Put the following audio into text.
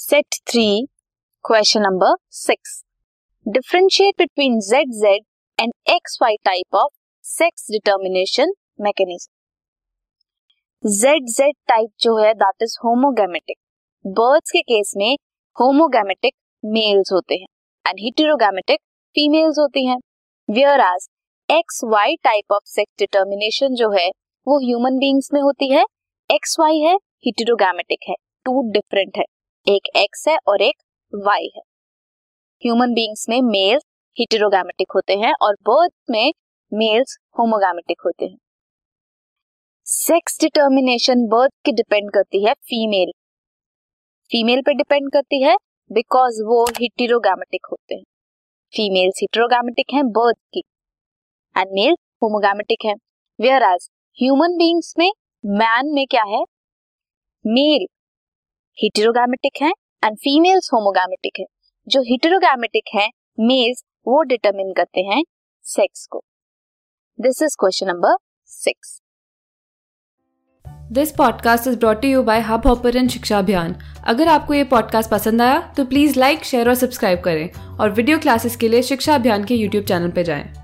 Set three question number six differentiate between Z Z and X Y type of sex determination mechanism Z Z type जो है that is homogametic birds के case में homogametic males होते हैं and heterogametic females होती हैं. Whereas X Y type of sex determination जो है, वो ह्यूमन बींग्स में होती है. एक्स वाई है हिटेरोगेमेटिक है. टू डिफरेंट है. एक एक्स है और एक वाई है। ह्यूमन बींग्स में मेल्स हिटेरोगैमेटिक होते हैं और बर्थ में मेल्स होमोगैमेटिक होते हैं। सेक्स डिटर्मिनेशन बर्थ की डिपेंड करती है फीमेल फीमेल पे डिपेंड करती है बिकॉज़ वो हिटेरोगैमेटिक होते हैं। फीमेल्स हिटेरोगैमेटिक हैं बर्थ की। एंड मेल होमोगैमेटिक है। वेयर एज ह्यूमन बींग्स में मैन में क्या है? मेल हिटेरोगैमेटिक है एंड फीमेल्स होमोगैमेटिक है. जो हिटेरोगैमेटिक है मेल्स वो डिटरमिन करते हैं सेक्स को. This is question number six this podcast is brought you by hub hopper Shiksha Abhiyan अगर आपको ये पॉडकास्ट पसंद आया तो प्लीज़ लाइक शेयर और सब्सक्राइब करें और वीडियो क्लासेस के लिए शिक्षा अभियान के यूट्यूब चैनल पर जाएँ।